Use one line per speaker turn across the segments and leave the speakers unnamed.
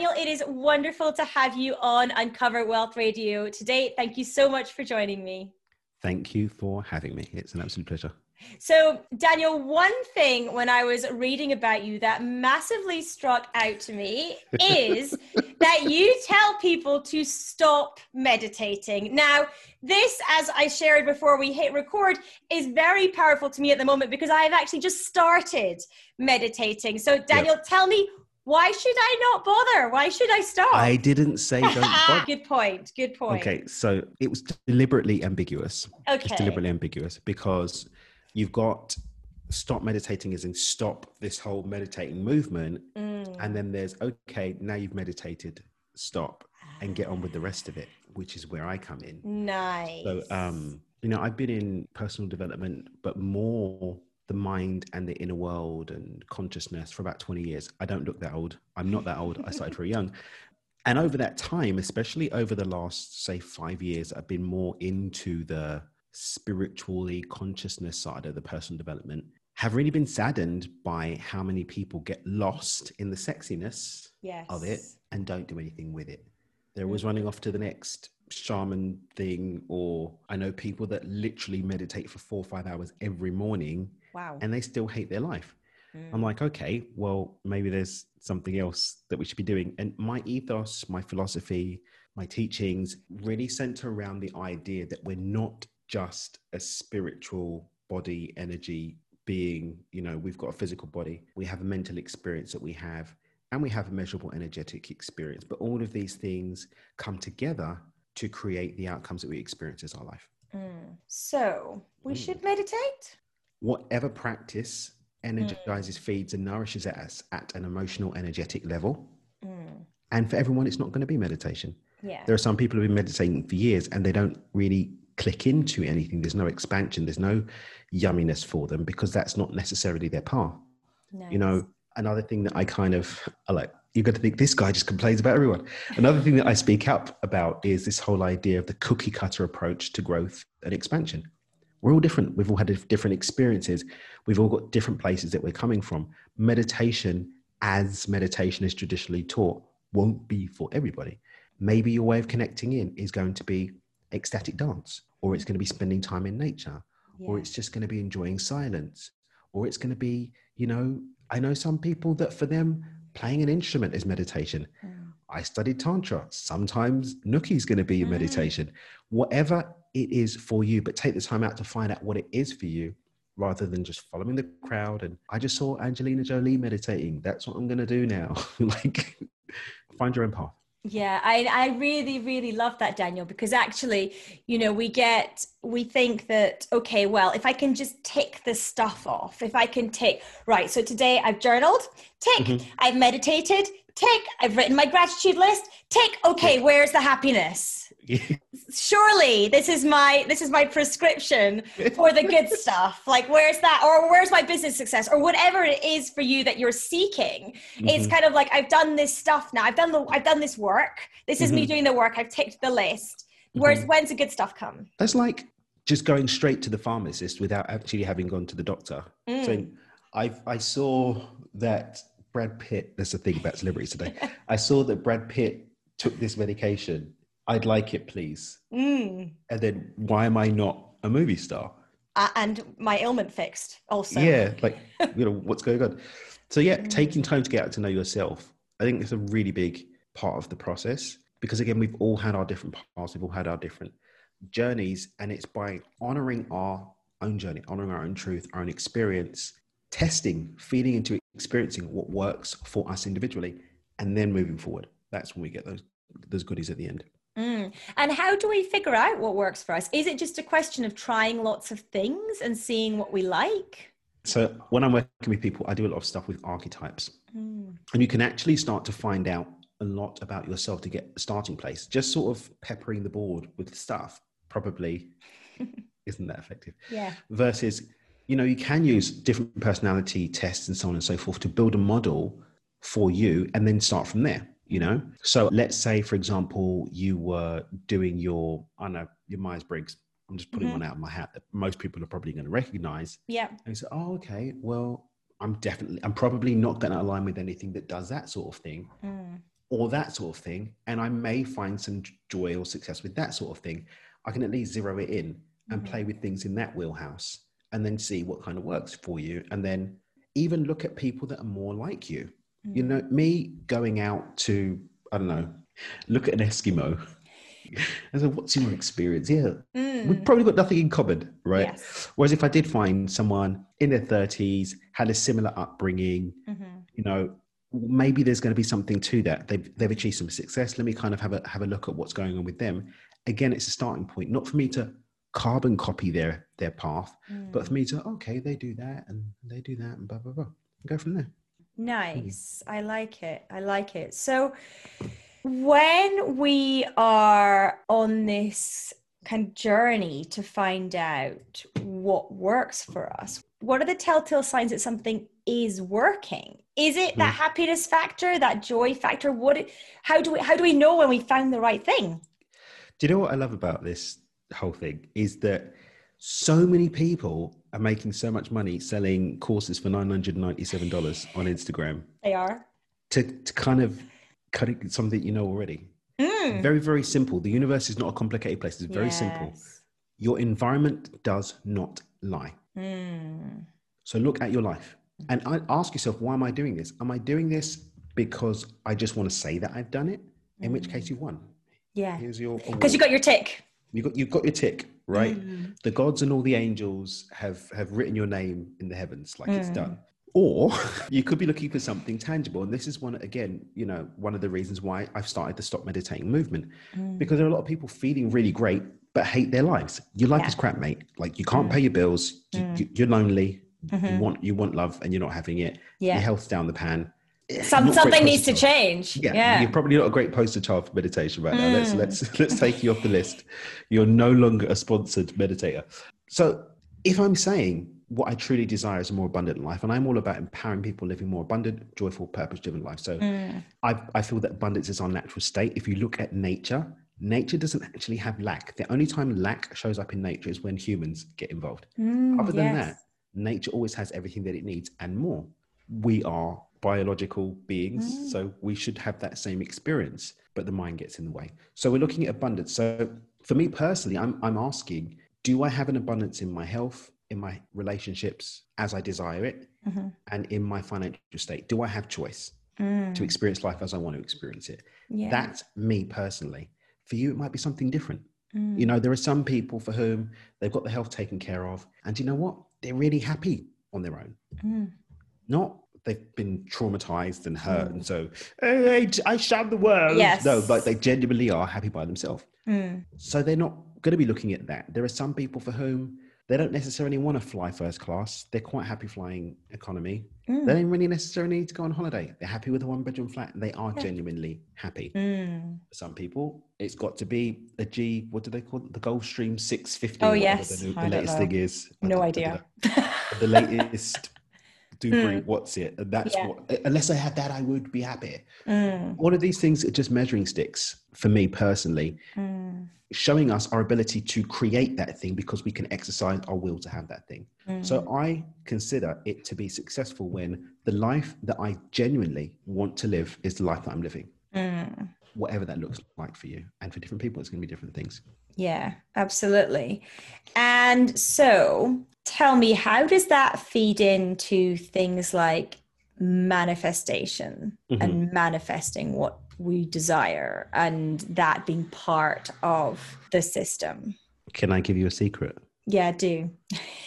Daniel, it is wonderful to have you on Uncover Wealth Radio today. Thank you so much for joining me.
Thank you for having me. It's an absolute pleasure.
So, Daniel, one thing when I was reading about you that massively struck out to me is that you tell people to stop meditating. Now, this, as I shared before we hit record, is very powerful to me at the moment because I have actually just started meditating. So, Daniel, yep. tell me why should I not bother? Why should I stop?
I didn't say don't bother.
Good point. Good point.
Okay, so it was deliberately ambiguous. Okay. It's deliberately ambiguous because you've got stop meditating is in stop this whole meditating movement mm. and then there's okay now you've meditated stop and get on with the rest of it which is where i come in
nice
so um you know i've been in personal development but more the mind and the inner world and consciousness for about 20 years i don't look that old i'm not that old i started very young and over that time especially over the last say five years i've been more into the spiritually consciousness side of the personal development have really been saddened by how many people get lost in the sexiness yes. of it and don't do anything with it. They're always mm-hmm. running off to the next shaman thing, or I know people that literally meditate for four or five hours every morning.
Wow.
And they still hate their life. Mm. I'm like, okay, well, maybe there's something else that we should be doing. And my ethos, my philosophy, my teachings really center around the idea that we're not just a spiritual body energy being you know we've got a physical body we have a mental experience that we have and we have a measurable energetic experience but all of these things come together to create the outcomes that we experience as our life
mm. so we mm. should meditate
whatever practice energizes mm. feeds and nourishes us at an emotional energetic level mm. and for everyone it's not going to be meditation
yeah.
there are some people who've been meditating for years and they don't really click into anything. There's no expansion. There's no yumminess for them because that's not necessarily their path. Nice. You know, another thing that I kind of I like, you've got to think this guy just complains about everyone. Another thing that I speak up about is this whole idea of the cookie cutter approach to growth and expansion. We're all different. We've all had different experiences. We've all got different places that we're coming from. Meditation, as meditation is traditionally taught, won't be for everybody. Maybe your way of connecting in is going to be ecstatic dance or it's going to be spending time in nature yeah. or it's just going to be enjoying silence or it's going to be you know i know some people that for them playing an instrument is meditation mm. I studied tantra. Sometimes nookie is going to be mm. meditation. Whatever it is for you but take the time out to find out what it is for you rather than just following the crowd and i just saw angelina jolie meditating. That's what i'm going to do now. Like find your own path.
Yeah, I, I really, really love that, Daniel, because actually, you know, we get, we think that, okay, well, if I can just tick the stuff off, if I can tick, right, so today I've journaled, tick, mm-hmm. I've meditated, tick, I've written my gratitude list, tick, okay, where's the happiness? surely this is my this is my prescription for the good stuff like where's that or where's my business success or whatever it is for you that you're seeking mm-hmm. it's kind of like i've done this stuff now i've done the i've done this work this is mm-hmm. me doing the work i've ticked the list where's mm-hmm. when's the good stuff come
that's like just going straight to the pharmacist without actually having gone to the doctor mm. so i i saw that brad pitt there's a thing about celebrities today i saw that brad pitt took this medication I'd like it, please.
Mm.
And then why am I not a movie star?
Uh, and my ailment fixed also.
Yeah, like, you know, what's going on? So, yeah, mm. taking time to get out to know yourself, I think it's a really big part of the process because, again, we've all had our different paths, we've all had our different journeys, and it's by honoring our own journey, honoring our own truth, our own experience, testing, feeding into experiencing what works for us individually, and then moving forward. That's when we get those those goodies at the end.
Mm. And how do we figure out what works for us? Is it just a question of trying lots of things and seeing what we like?
So, when I'm working with people, I do a lot of stuff with archetypes. Mm. And you can actually start to find out a lot about yourself to get a starting place. Just sort of peppering the board with stuff probably isn't that effective.
Yeah.
Versus, you know, you can use different personality tests and so on and so forth to build a model for you and then start from there you know so let's say for example you were doing your i know your myers-briggs i'm just putting mm-hmm. one out of my hat that most people are probably going to recognize
yeah
and say oh okay well i'm definitely i'm probably not going to align with anything that does that sort of thing mm. or that sort of thing, and I may find some joy or success with that sort of thing, I can at least zero it in and mm-hmm. play with things in that wheelhouse and then see what kind of works for you. And then even look at people that are more like you. Mm-hmm. You know, me going out to, I don't know, look at an Eskimo and so what's your experience? Yeah, mm. we've probably got nothing in common, right? Yes. Whereas if I did find someone in their 30s, had a similar upbringing, mm-hmm. you know, maybe there's going to be something to that. They've, they've achieved some success. Let me kind of have a, have a look at what's going on with them. Again, it's a starting point, not for me to carbon copy their, their path, mm. but for me to, okay, they do that and they do that and blah, blah, blah. Go from there.
Nice. Mm. I like it. I like it. So, when we are on this kind of journey to find out what works for us, what are the telltale signs that something is working? Is it that hmm. happiness factor, that joy factor? What? How do we? How do we know when we found the right thing?
Do you know what I love about this whole thing is that so many people are making so much money selling courses for nine hundred ninety-seven dollars on Instagram.
They are
to, to kind of cutting something you know already. Mm. Very, very simple. The universe is not a complicated place. It's very yes. simple. Your environment does not lie. Mm. So look at your life and ask yourself, why am I doing this? Am I doing this because I just want to say that I've done it? In mm. which case, you won.
Yeah. Because you got your tick.
You got you've got your tick, right? Mm. The gods and all the angels have have written your name in the heavens, like it's mm. done or you could be looking for something tangible and this is one again you know one of the reasons why i've started the stop meditating movement mm. because there are a lot of people feeling really great but hate their lives your life yeah. is crap mate like you can't mm. pay your bills mm. you, are lonely mm-hmm. you want you want love and you're not having it yeah. your health's down the pan
Some, something needs to change
yeah, yeah, you're probably not a great poster child for meditation right now let's mm. let's let's take you off the list you're no longer a sponsored meditator so if i'm saying what I truly desire is a more abundant life. And I'm all about empowering people living more abundant, joyful, purpose driven life. So mm. I, I feel that abundance is our natural state. If you look at nature, nature doesn't actually have lack. The only time lack shows up in nature is when humans get involved. Mm, Other than yes. that, nature always has everything that it needs and more. We are biological beings, mm. so we should have that same experience, but the mind gets in the way. So we're looking at abundance. So for me personally, I'm, I'm asking, do I have an abundance in my health, in my relationships as I desire it mm-hmm. and in my financial state? Do I have choice mm. to experience life as I want to experience it? Yeah. That's me personally. For you, it might be something different. Mm. You know, there are some people for whom they've got the health taken care of, and you know what? They're really happy on their own. Mm. Not they've been traumatized and hurt, mm. and so hey, I shun the world. Yes. No, but they genuinely are happy by themselves. Mm. So they're not going to be looking at that. There are some people for whom they don't necessarily want to fly first class. They're quite happy flying economy. Mm. They don't really necessarily need to go on holiday. They're happy with a one bedroom flat and they are yeah. genuinely happy. Mm. some people, it's got to be a G, what do they call it? The Gulfstream 650.
Oh, yes.
The, the latest thing is.
No idea.
The, latest. Do mm. what's it and that's yeah. what unless i had that i would be happy mm. all of these things are just measuring sticks for me personally mm showing us our ability to create that thing because we can exercise our will to have that thing. Mm. So I consider it to be successful when the life that I genuinely want to live is the life that I'm living. Mm. Whatever that looks like for you. And for different people, it's going to be different things.
Yeah, absolutely. And so tell me, how does that feed into things like manifestation mm-hmm. and manifesting what we desire and that being part of the system.
Can I give you a secret?
Yeah, do.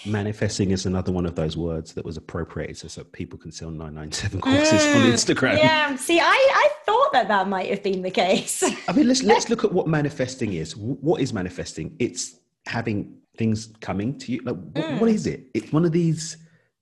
Manifesting is another one of those words that was appropriated so people can sell 997 courses mm, on Instagram.
Yeah, see, I, I thought that that might have been the case.
I mean, let's, let's look at what manifesting is. What is manifesting? It's having things coming to you. Like, what, mm. what is it? It's one of these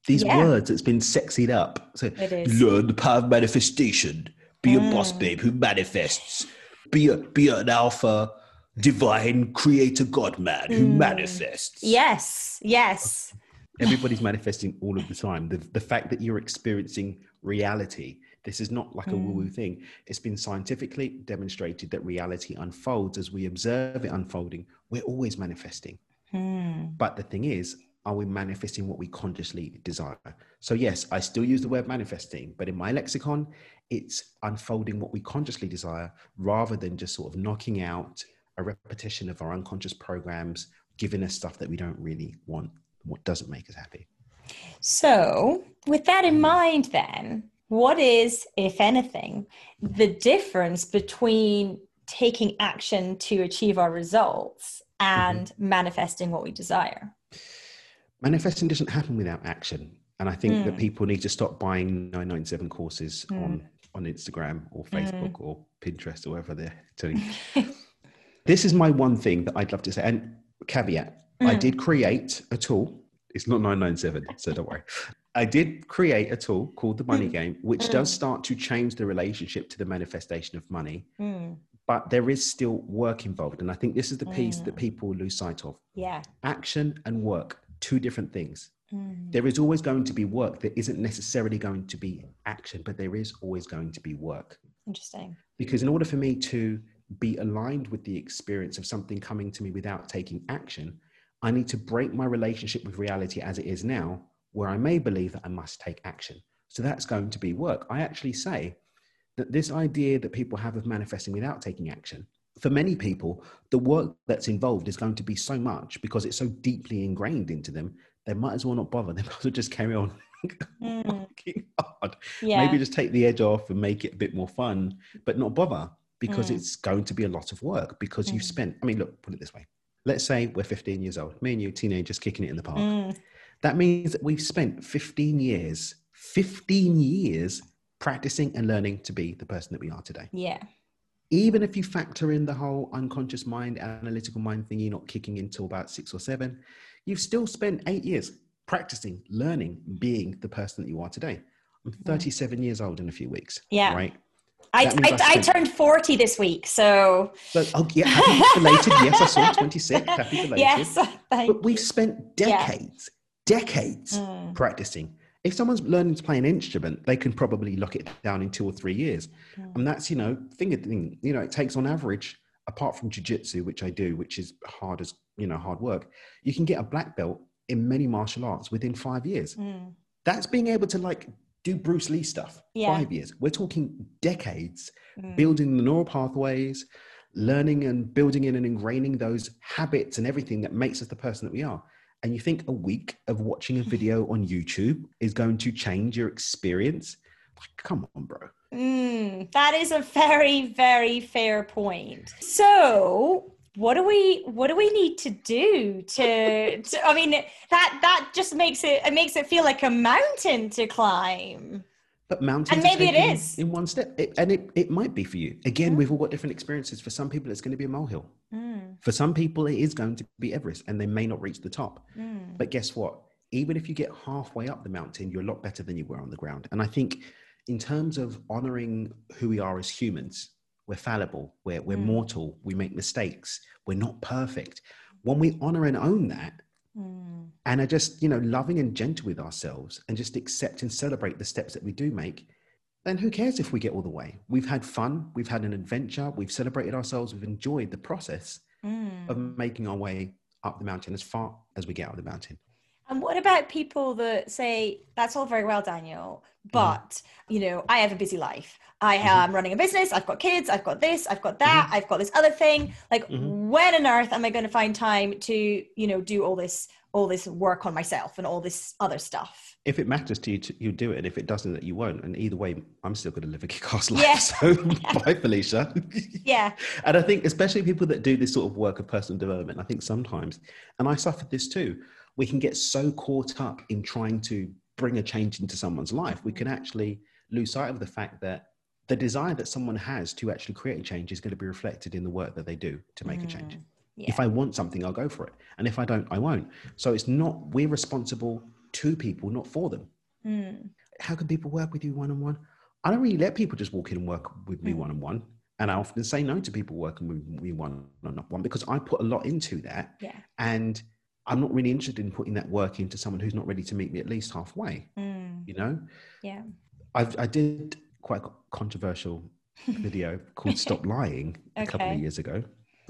these yeah. words that's been sexied up. So, learn the power of manifestation be mm. a boss mm. babe who manifests. Be a be an alpha divine creator god man who mm. manifests.
Yes, yes.
Everybody's manifesting all of the time. The, the fact that you're experiencing reality, this is not like a mm. woo woo thing. It's been scientifically demonstrated that reality unfolds as we observe it unfolding. We're always manifesting. Mm. But the thing is, are we manifesting what we consciously desire? So, yes, I still use the word manifesting, but in my lexicon, it's unfolding what we consciously desire rather than just sort of knocking out a repetition of our unconscious programs, giving us stuff that we don't really want, what doesn't make us happy.
So, with that in mind, then, what is, if anything, the difference between taking action to achieve our results and mm-hmm. manifesting what we desire?
Manifesting doesn't happen without action. And I think mm. that people need to stop buying 997 courses mm. on, on Instagram or Facebook mm. or Pinterest or wherever they're telling this is my one thing that I'd love to say. And caveat, I mm. did create a tool. It's not 997, so don't worry. I did create a tool called the Money mm. Game, which does mm. start to change the relationship to the manifestation of money. Mm. But there is still work involved. And I think this is the piece that people lose sight of.
Yeah.
Action and work, two different things. There is always going to be work. that isn't necessarily going to be action, but there is always going to be work.
Interesting.
Because in order for me to be aligned with the experience of something coming to me without taking action, I need to break my relationship with reality as it is now where I may believe that I must take action. So that's going to be work. I actually say that this idea that people have of manifesting without taking action, for many people, the work that's involved is going to be so much because it's so deeply ingrained into them, they might as well not bother. They might as well just carry on mm. hard. Yeah. Maybe just take the edge off and make it a bit more fun, but not bother because mm. it's going to be a lot of work because mm. you've spent, I mean, look, put it this way. Let's say we're 15 years old, me and you, teenagers, kicking it in the park. That means that we've spent 15 years, 15 years practicing and learning to be the person that we are today.
Yeah.
Even if you factor in the whole unconscious mind, analytical mind thing, you're not kicking until about six or seven, you've still spent eight years practicing, learning, being the person that you are today. I'm 37 years old in a few weeks.
Yeah.
Right.
I, I, I, turned 40 this week, so.
But, oh, yeah, happy belated. yes, I saw 26. Happy belated.
Yes,
but we've spent decades, decades mm. practicing. If someone's learning to play an instrument, they can probably lock it down in two or three years. Mm. And that's, you know, finger thing, you know, it takes on average, apart from jujitsu, which I do, which is hard as, you know, hard work, you can get a black belt in many martial arts within five years. Mm. That's being able to like do Bruce Lee stuff. Yeah. Five years. We're talking decades mm. building the neural pathways, learning and building in and ingraining those habits and everything that makes us the person that we are and you think a week of watching a video on YouTube is going to change your experience, like, come on, bro.
Mm, that is a very, very fair point. So, what do we what do we need to do to, to I mean that that just makes it it makes it feel like a mountain to climb.
But mountains,
and maybe it is
in one step, it, and it, it might be for you. Again, mm. we've all got different experiences. For some people, it's going to be a molehill. Mm. For some people, it is going to be Everest, and they may not reach the top. Mm. But guess what? Even if you get halfway up the mountain, you're a lot better than you were on the ground. And I think, in terms of honoring who we are as humans, we're fallible, we're, we're mm. mortal, we make mistakes, we're not perfect. When we honor and own that, mm. and are just you know loving and gentle with ourselves and just accept and celebrate the steps that we do make. Then who cares if we get all the way? We've had fun. We've had an adventure. We've celebrated ourselves. We've enjoyed the process mm. of making our way up the mountain as far as we get up the mountain
and what about people that say, that's all very well, Daniel, mm. but, you know, I have a busy life. I mm-hmm. am running a business. I've got kids. I've got this. I've got that. Mm-hmm. I've got this other thing. Like, mm-hmm. when on earth am I going to find time to, you know, do all this, all this work on myself and all this other stuff?
If it matters to you, to, you do it. And if it doesn't, that you won't. And either way, I'm still going to live a kick-ass life. Yeah. So bye, Felicia.
yeah.
And I think, especially people that do this sort of work of personal development, I think sometimes, and I suffered this too we can get so caught up in trying to bring a change into someone's life, we can actually lose sight of the fact that the desire that someone has to actually create a change is going to be reflected in the work that they do to make mm, a change. Yeah. If I want something, I'll go for it. And if I don't, I won't. So it's not, we're responsible to people, not for them. Mm. How can people work with you one on one? I don't really let people just walk in and work with me one on one. And I often say no to people working with me one on one because I put a lot into that.
Yeah.
And I'm not really interested in putting that work into someone who's not ready to meet me at least halfway. Mm. You know?
Yeah.
I've, I did quite a controversial video called Stop Lying okay. a couple of years ago.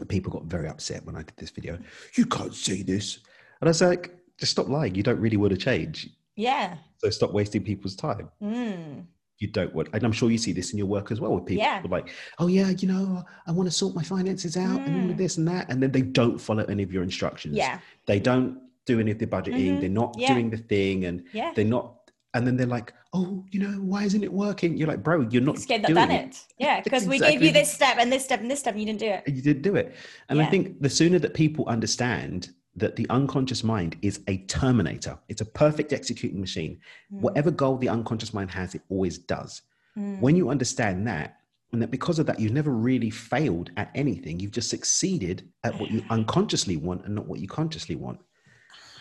People got very upset when I did this video. You can't say this. And I was like, just stop lying. You don't really want to change.
Yeah.
So stop wasting people's time.
Mm.
You don't want, and I'm sure you see this in your work as well with people yeah. like, oh yeah, you know, I want to sort my finances out mm. and all of mm. this and that, and then they don't follow any of your instructions.
Yeah.
They don't do any of the budgeting. Mm-hmm. They're not yeah. doing the thing, and
yeah.
they're not. And then they're like, "Oh, you know, why isn't it working?" You're like, "Bro, you're not
scared that done it. it. Yeah, because exactly. we gave you this step and this step and this step, and you didn't do it.
You didn't do it. And yeah. I think the sooner that people understand that the unconscious mind is a terminator. It's a perfect executing machine. Mm. Whatever goal the unconscious mind has, it always does. Mm. When you understand that, and that because of that, you've never really failed at anything, you've just succeeded at what you unconsciously want and not what you consciously want.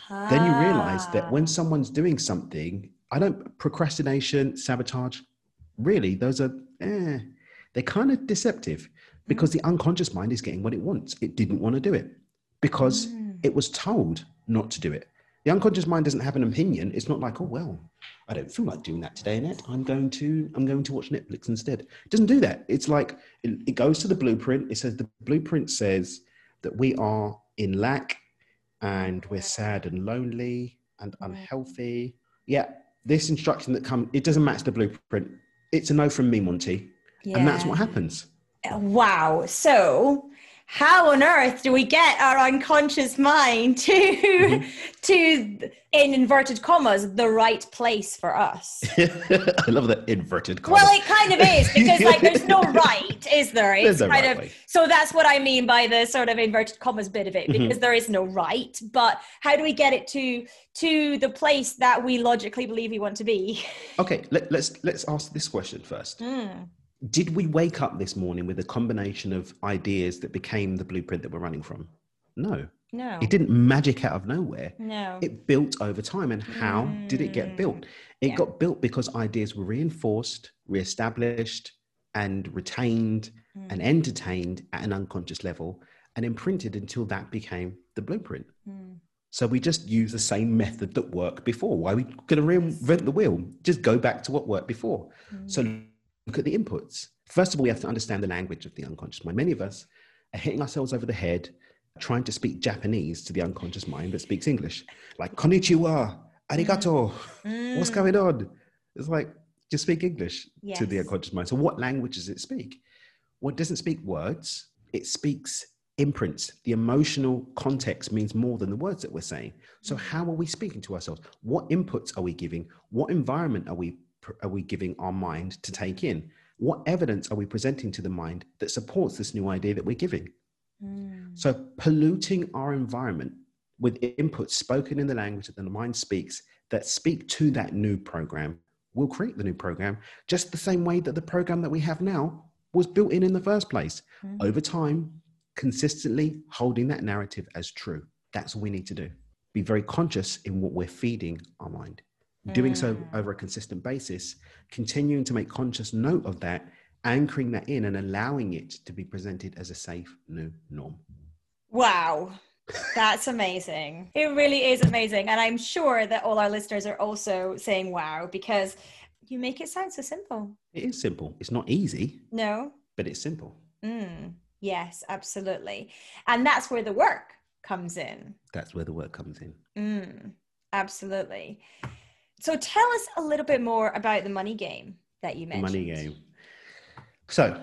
Ah. Then you realize that when ah. someone's doing something, I don't procrastination, sabotage, really, those are, eh, they're kind of deceptive because mm. the unconscious mind is getting what it wants. It didn't want to do it because mm it was told not to do it. The unconscious mind doesn't have an opinion. It's not like, oh well, I don't feel like doing that today, Annette. I'm going to I'm going to watch Netflix instead. It doesn't do that. It's like it, it goes to the blueprint. It says the blueprint says that we are in lack and we're sad and lonely and unhealthy. Yeah, this instruction that comes, it doesn't match the blueprint. It's a no from me, Monty. Yeah. And that's what happens.
Wow. So how on earth do we get our unconscious mind to mm-hmm. to in inverted commas the right place for us
i love that inverted commas
well it kind of is because like there's no right is there it's kind right of way. so that's what i mean by the sort of inverted commas bit of it mm-hmm. because mm-hmm. there is no right but how do we get it to to the place that we logically believe we want to be
okay let, us let's, let's ask this question first mm did we wake up this morning with a combination of ideas that became the blueprint that we're running from? No.
No.
It didn't magic out of nowhere.
No.
It built over time. And how mm. did it get built? It yeah. got built because ideas were reinforced, reestablished, and retained mm. and entertained at an unconscious level and imprinted until that became the blueprint. Mm. So we just use the same method that worked before. Why are we going to reinvent the wheel? Just go back to what worked before. So mm look at the inputs. First of all, we have to understand the language of the unconscious mind. Many of us are hitting ourselves over the head trying to speak Japanese to the unconscious mind that speaks English. Like, konnichiwa, arigato, mm. what's going on? It's like, just speak English yes. to the unconscious mind. So, what language does it speak? Well, it doesn't speak words, it speaks imprints. The emotional context means more than the words that we're saying. So, mm. how are we speaking to ourselves? What inputs are we giving? What environment are we are we giving our mind to take in? What evidence are we presenting to the mind that supports this new idea that we're giving? Mm. So, polluting our environment with inputs spoken in the language that the mind speaks that speak to that new program will create the new program just the same way that the program that we have now was built in in the first place. Mm. Over time, consistently holding that narrative as true. That's what we need to do. Be very conscious in what we're feeding our mind doing so mm. over a consistent basis, continuing to make conscious note of that, anchoring that in and allowing it to be presented as a safe new norm.
Wow. That's amazing. it really is amazing. And I'm sure that all our listeners are also saying wow because you make it sound so simple.
It is simple. It's not easy.
No.
But it's simple.
Mm, yes, absolutely. And that's where the work comes in.
That's where the work comes in.
Mm, absolutely so tell us a little bit more about the money game that you mentioned.
Money game. So,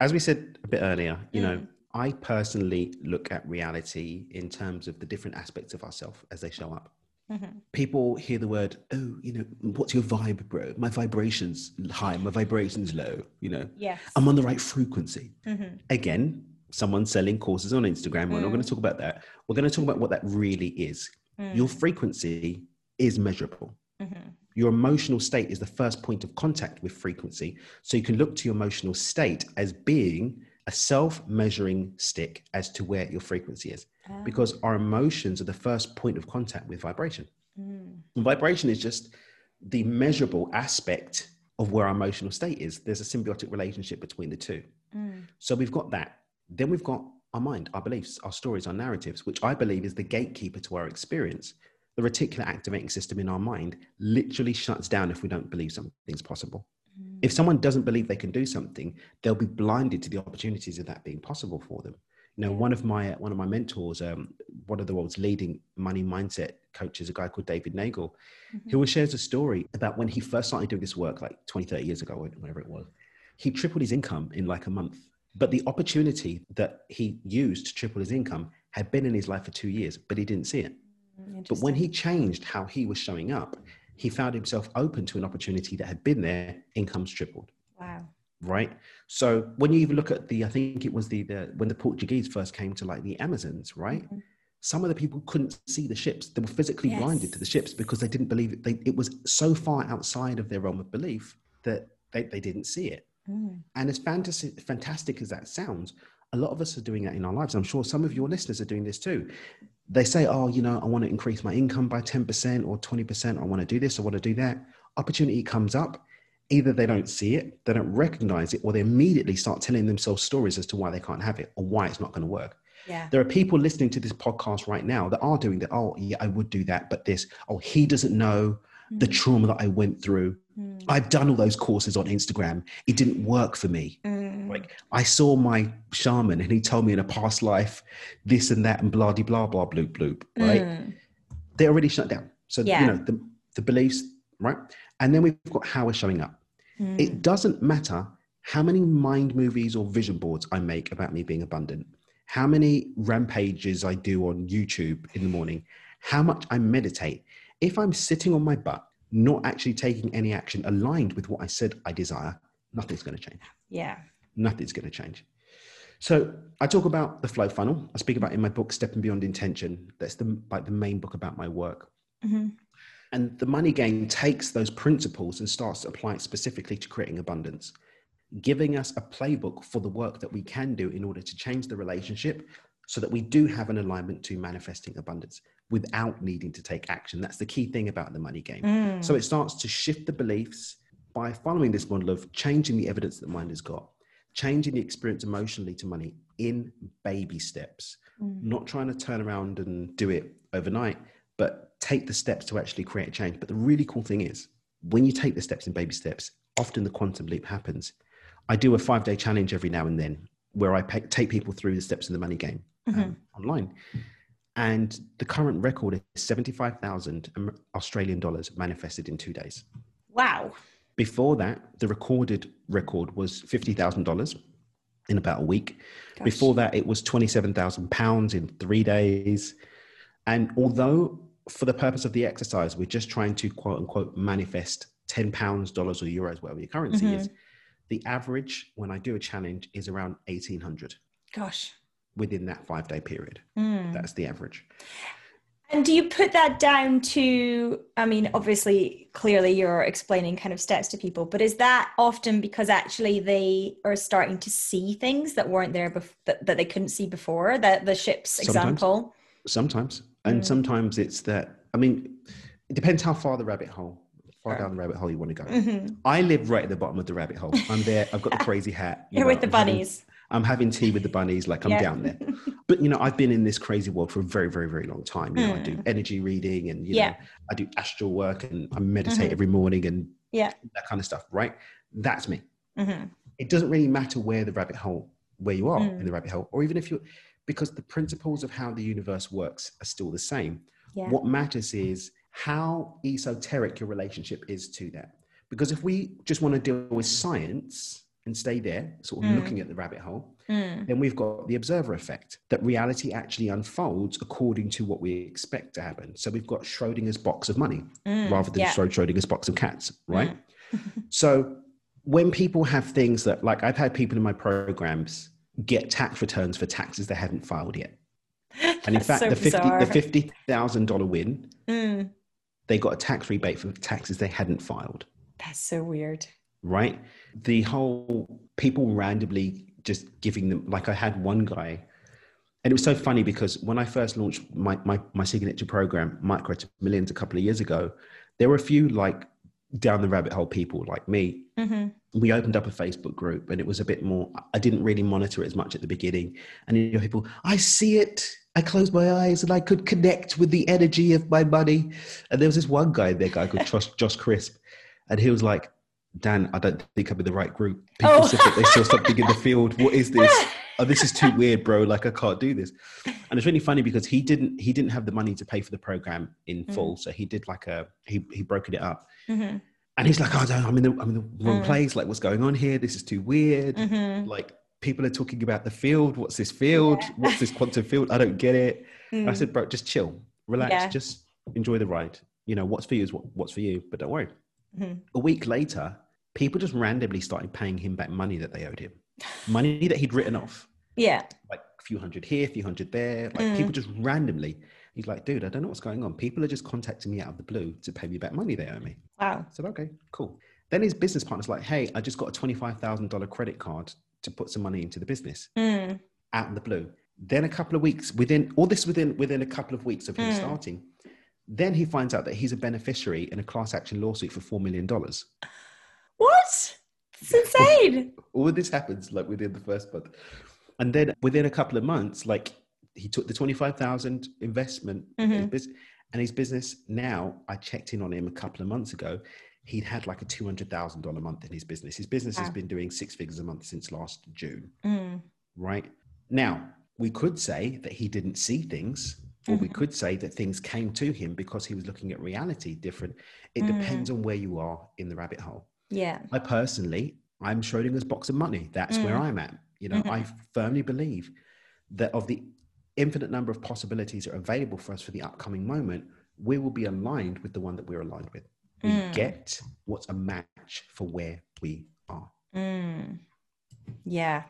as we said a bit earlier, you mm. know, I personally look at reality in terms of the different aspects of ourselves as they show up. Mm-hmm. People hear the word, oh, you know, what's your vibe, bro? My vibration's high, my vibration's low, you know.
Yes.
I'm on the right frequency. Mm-hmm. Again, someone selling courses on Instagram. We're mm. not going to talk about that. We're going to talk about what that really is. Mm. Your frequency is measurable. Mm-hmm. Your emotional state is the first point of contact with frequency. So you can look to your emotional state as being a self measuring stick as to where your frequency is. Oh. Because our emotions are the first point of contact with vibration. Mm. vibration is just the measurable aspect of where our emotional state is. There's a symbiotic relationship between the two. Mm. So we've got that. Then we've got our mind, our beliefs, our stories, our narratives, which I believe is the gatekeeper to our experience the reticular activating system in our mind literally shuts down if we don't believe something's possible. Mm. If someone doesn't believe they can do something, they'll be blinded to the opportunities of that being possible for them. You know, one of my one of my mentors, um, one of the world's leading money mindset coaches, a guy called David Neagle, mm-hmm. who shares a story about when he first started doing this work, like 20, 30 years ago, whatever it was. He tripled his income in like a month. But the opportunity that he used to triple his income had been in his life for two years, but he didn't see it. But when he changed how he was showing up, he found himself open to an opportunity that had been there, incomes tripled.
Wow.
Right. So when you even look at the, I think it was the, the when the Portuguese first came to like the Amazons, right? Mm-hmm. Some of the people couldn't see the ships. They were physically yes. blinded to the ships because they didn't believe it. They, it was so far outside of their realm of belief that they, they didn't see it. Mm. And as fantasy, fantastic as that sounds, a lot of us are doing that in our lives. I'm sure some of your listeners are doing this too. They say, oh, you know, I want to increase my income by 10% or 20%. I want to do this, I want to do that. Opportunity comes up. Either they don't see it, they don't recognize it, or they immediately start telling themselves stories as to why they can't have it or why it's not going to work.
Yeah.
There are people listening to this podcast right now that are doing that. Oh, yeah, I would do that, but this, oh, he doesn't know the mm. trauma that I went through. Mm. I've done all those courses on Instagram. It didn't work for me. Mm. Like I saw my shaman and he told me in a past life this and that and blah blah blah bloop bloop. Right? Mm. They're already shut down. So yeah. you know the the beliefs, right? And then we've got how we're showing up. It doesn't matter how many mind movies or vision boards I make about me being abundant, how many rampages I do on YouTube in the morning, how much I meditate if I'm sitting on my butt, not actually taking any action aligned with what I said I desire, nothing's going to change.
Yeah.
Nothing's going to change. So I talk about the flow funnel. I speak about in my book, Stepping Beyond Intention. That's the like the main book about my work. Mm-hmm. And the money game takes those principles and starts to apply it specifically to creating abundance, giving us a playbook for the work that we can do in order to change the relationship so that we do have an alignment to manifesting abundance without needing to take action. That's the key thing about the money game. Mm. So it starts to shift the beliefs by following this model of changing the evidence that mind has got, changing the experience emotionally to money in baby steps, mm. not trying to turn around and do it overnight, but take the steps to actually create change. But the really cool thing is, when you take the steps in baby steps, often the quantum leap happens. I do a five day challenge every now and then where I pay, take people through the steps in the money game mm-hmm. um, online and the current record is 75,000 Australian dollars manifested in two days.
Wow.
Before that, the recorded record was $50,000 in about a week. Gosh. Before that, it was 27,000 pounds in three days. And although, for the purpose of the exercise, we're just trying to quote unquote manifest 10 pounds, dollars, or euros, whatever your currency mm-hmm. is, the average when I do a challenge is around 1800.
Gosh
within that five day period. Mm. That's the average.
And do you put that down to, I mean, obviously, clearly you're explaining kind of steps to people, but is that often because actually they are starting to see things that weren't there bef- that, that they couldn't see before? That the ship's sometimes, example?
Sometimes. And mm. sometimes it's that, I mean, it depends how far the rabbit hole, far sure. down the rabbit hole you want to go. Mm-hmm. I live right at the bottom of the rabbit hole. I'm there. I've got the crazy hat.
You are with the bunnies.
I'm having tea with the bunnies, like I'm yeah. down there. But you know, I've been in this crazy world for a very, very, very long time. You know, mm. I do mm. energy reading and you yeah. know, I do astral work and I meditate mm-hmm. every morning and
yeah,
that kind of stuff. Right? That's me. Mm-hmm. It doesn't really matter where the rabbit hole, where you are mm. in the rabbit hole, or even if you're, because the principles of how the universe works are still the same. Yeah. What matters is how esoteric your relationship is to that. Because if we just want to deal with science, and stay there, sort of mm. looking at the rabbit hole, mm. then we've got the observer effect that reality actually unfolds according to what we expect to happen. So we've got Schrodinger's box of money mm. rather than yeah. Schrodinger's box of cats, right? Mm. so when people have things that, like I've had people in my programs get tax returns for taxes they haven't filed yet. And in fact, so the fifty the fifty thousand dollar win, mm. they got a tax rebate for taxes they hadn't filed.
That's so weird
right? The whole people randomly just giving them, like I had one guy, and it was so funny because when I first launched my, my, my signature program, Micro to Millions, a couple of years ago, there were a few like down the rabbit hole people like me. Mm-hmm. We opened up a Facebook group and it was a bit more, I didn't really monitor it as much at the beginning. And you know, people, I see it. I closed my eyes and I could connect with the energy of my money. And there was this one guy there, guy called Josh, Josh Crisp. And he was like, Dan, I don't think I'm in the right group. People oh. said that they saw something in the field. What is this? oh, this is too weird, bro. Like I can't do this. And it's really funny because he didn't he didn't have the money to pay for the program in mm-hmm. full, so he did like a he he broken it up. Mm-hmm. And he's like, oh, I'm in the I'm in the wrong mm. place. Like, what's going on here? This is too weird. Mm-hmm. Like, people are talking about the field. What's this field? Yeah. What's this quantum field? I don't get it. Mm. I said, bro, just chill, relax, yeah. just enjoy the ride. You know, what's for you is what, what's for you, but don't worry. Mm-hmm. A week later, people just randomly started paying him back money that they owed him, money that he'd written off.
Yeah.
Like a few hundred here, a few hundred there. Like mm. people just randomly. He's like, dude, I don't know what's going on. People are just contacting me out of the blue to pay me back money they owe me.
Wow.
I said, okay, cool. Then his business partner's like, hey, I just got a $25,000 credit card to put some money into the business mm. out in the blue. Then a couple of weeks within, all this within within a couple of weeks of him mm. starting, then he finds out that he's a beneficiary in a class action lawsuit for $4 million.
What? It's insane.
all, all this happens like within the first month. And then within a couple of months, like he took the 25,000 investment mm-hmm. in his business, and his business now, I checked in on him a couple of months ago he'd had like a $200,000 month in his business. His business wow. has been doing six figures a month since last June. Mm. Right. Now, we could say that he didn't see things, or mm-hmm. we could say that things came to him because he was looking at reality different. It mm. depends on where you are in the rabbit hole.
Yeah.
I personally, I'm Schrodinger's box of money. That's mm. where I'm at. You know, mm-hmm. I firmly believe that of the infinite number of possibilities that are available for us for the upcoming moment, we will be aligned with the one that we're aligned with. We mm. get what's a match for where we are.
Mm. Yeah.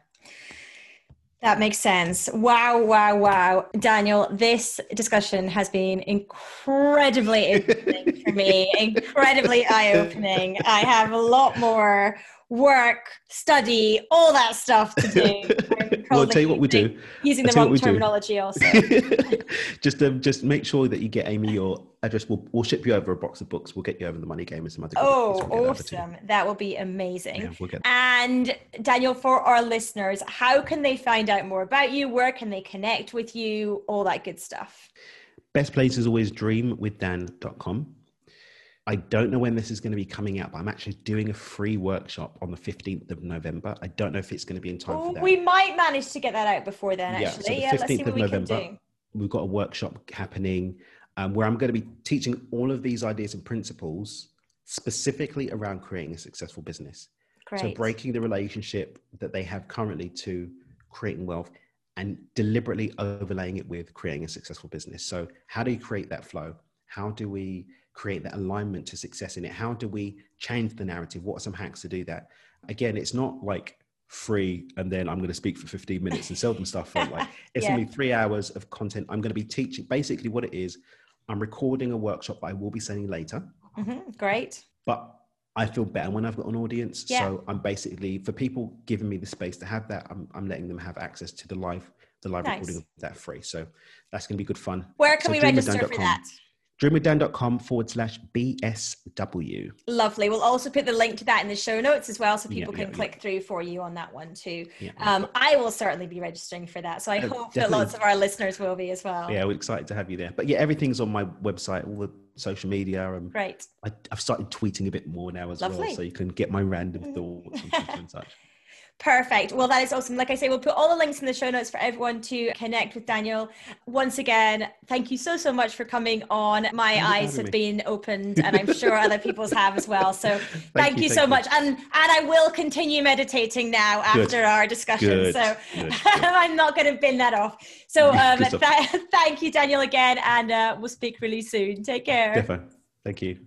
That makes sense. Wow, wow, wow. Daniel, this discussion has been incredibly interesting for me, incredibly eye opening. I have a lot more work, study, all that stuff to do.
well, I'll tell you what we do.
Using the wrong terminology do. also.
just um, just make sure that you get Amy your address. We'll, we'll ship you over a box of books. We'll get you over the money game and some other
Oh, awesome. That will be amazing. Yeah, we'll and Daniel, for our listeners, how can they find out more about you? Where can they connect with you? All that good stuff.
Best place is always dreamwithdan.com. I don't know when this is going to be coming out, but I'm actually doing a free workshop on the 15th of November. I don't know if it's going to be in time oh, for that.
We might manage to get that out before then, actually. Yeah, so the 15th yeah, of November,
we have got a workshop happening um, where I'm going to be teaching all of these ideas and principles specifically around creating a successful business. Great. So breaking the relationship that they have currently to creating wealth and deliberately overlaying it with creating a successful business. So how do you create that flow? How do we create that alignment to success in it? How do we change the narrative? What are some hacks to do that? Again, it's not like free and then I'm going to speak for 15 minutes and sell them stuff. like it's yeah. going to be three hours of content. I'm going to be teaching basically what it is. I'm recording a workshop that I will be sending later.
Mm-hmm. Great.
But I feel better when I've got an audience. Yeah. So I'm basically for people giving me the space to have that, I'm, I'm letting them have access to the live the live nice. recording of that free. So that's going to be good fun.
Where can so we register for that?
dreamwithdan.com forward slash BSW.
Lovely. We'll also put the link to that in the show notes as well so people yeah, can yeah, click through for you on that one too. Um, I will certainly be registering for that. So I uh, hope definitely. that lots of our listeners will be as well.
Yeah, we're excited to have you there. But yeah, everything's on my website, all the social media. And
Great.
I, have started tweeting a bit more now as Lovely. well. So you can get my random thoughts and such.
Perfect. Well, that is awesome. Like I say, we'll put all the links in the show notes for everyone to connect with Daniel. Once again, thank you so, so much for coming on. My thank eyes have me. been opened and I'm sure other people's have as well. So thank, thank you, you, so much. And and I will continue meditating now after Good. our discussion. Good. So Good. I'm not going to bin that off. So um, th- thank you, Daniel, again. And uh, we'll speak really soon. Take care.
Thank you.